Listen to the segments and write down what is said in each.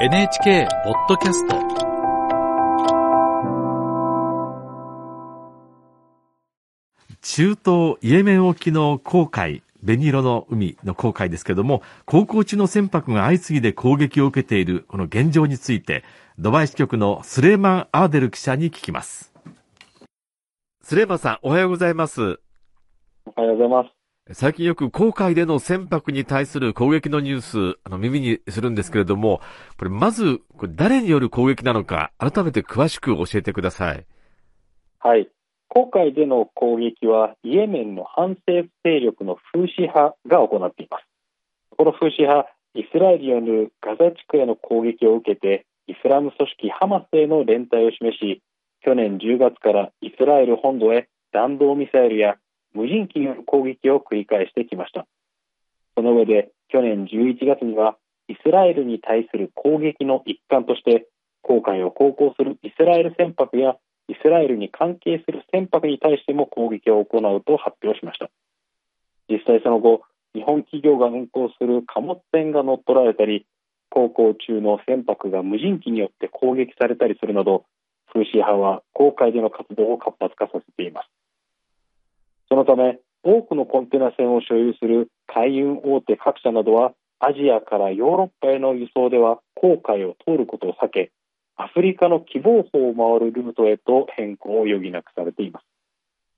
NHK ポッドキャスト中東イエメン沖の航海紅色の海の航海ですけれども、航行中の船舶が相次いで攻撃を受けているこの現状について、ドバイ支局のスレーマン・アーデル記者に聞きます。スレーマンさん、おはようございます。おはようございます。最近よく航海での船舶に対する攻撃のニュース、あの耳にするんですけれども、これまず、これ誰による攻撃なのか、改めて詳しく教えてください。はい。航海での攻撃は、イエメンの反政府勢力のフーシ派が行っています。このフーシ派、イスラエルによるガザ地区への攻撃を受けて、イスラム組織ハマスへの連帯を示し、去年10月からイスラエル本土へ弾道ミサイルや無人機による攻撃を繰り返してきました。その上で去年11月にはイスラエルに対する攻撃の一環として航海を航行するイスラエル船舶やイスラエルに関係する船舶に対しても攻撃を行うと発表しました。実際その後、日本企業が運航する貨物船が乗っ取られたり、航行中の船舶が無人機によって攻撃されたりするなど、風刺派は航海での活動を活発化させています。そのため多くのコンテナ船を所有する海運大手各社などはアジアからヨーロッパへの輸送では航海を通ることを避けアフリカの希望法を回るルートへと変更を余儀なくされています。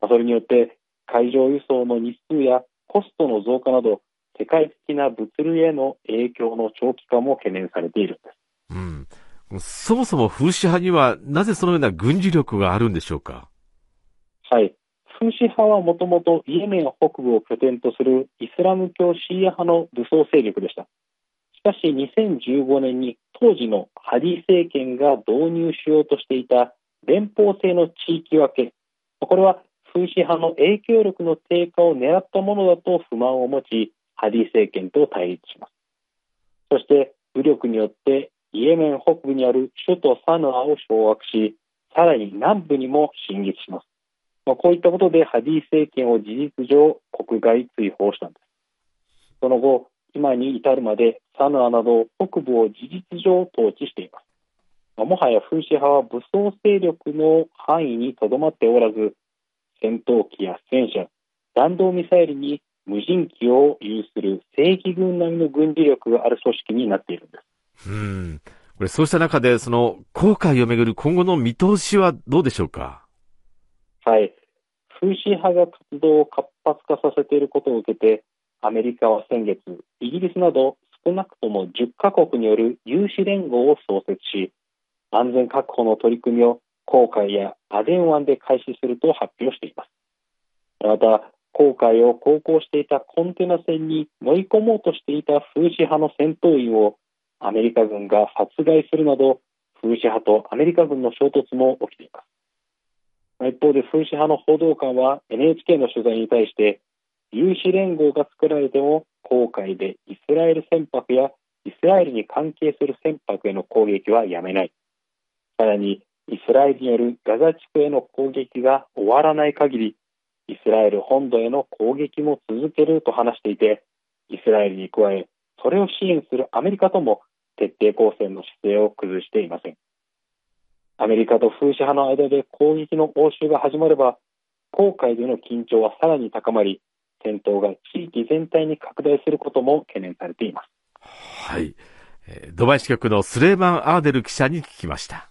それによって海上輸送の日数やコストの増加など世界的な物流への影響の長期化も懸念されているんです、うん、そもそも風刺派にはなぜそのような軍事力があるんでしょうか？はいフーシ派はもともとイエメン北部を拠点とするイスラム教シーア派の武装勢力でした。しかし2015年に当時のハディ政権が導入しようとしていた連邦制の地域分け、これはフーシ派の影響力の低下を狙ったものだと不満を持ち、ハディ政権と対立します。そして武力によってイエメン北部にある首都サヌアを掌握し、さらに南部にも進撃します。まあ、こういったことでハディ政権を事実上国外追放したんです。その後、今に至るまでサヌアなど北部を事実上統治しています。まあ、もはやフーシ派は武装勢力の範囲にとどまっておらず、戦闘機や戦車、弾道ミサイルに無人機を有する正規軍並みの軍事力がある組織になっているんです。うん。これそうした中で、その、航海をめぐる今後の見通しはどうでしょうか？はい。風刺派が活動を活発化させていることを受けて、アメリカは先月、イギリスなど少なくとも10カ国による有志連合を創設し、安全確保の取り組みを航海やアデン湾で開始すると発表しています。また、航海を航行していたコンテナ船に乗り込もうとしていた風刺派の戦闘員をアメリカ軍が殺害するなど、風刺派とアメリカ軍の衝突も起きています。一方で、風刺派の報道官は NHK の取材に対して、有志連合が作られても、航海でイスラエル船舶やイスラエルに関係する船舶への攻撃はやめない。さらに、イスラエルによるガザ地区への攻撃が終わらない限り、イスラエル本土への攻撃も続けると話していて、イスラエルに加え、それを支援するアメリカとも徹底抗戦の姿勢を崩していません。アメリカと風刺派の間で攻撃の応酬が始まれば、航海での緊張はさらに高まり、戦闘が地域全体に拡大することも懸念されています。はい。ドバイ支局のスレイマン・アーデル記者に聞きました。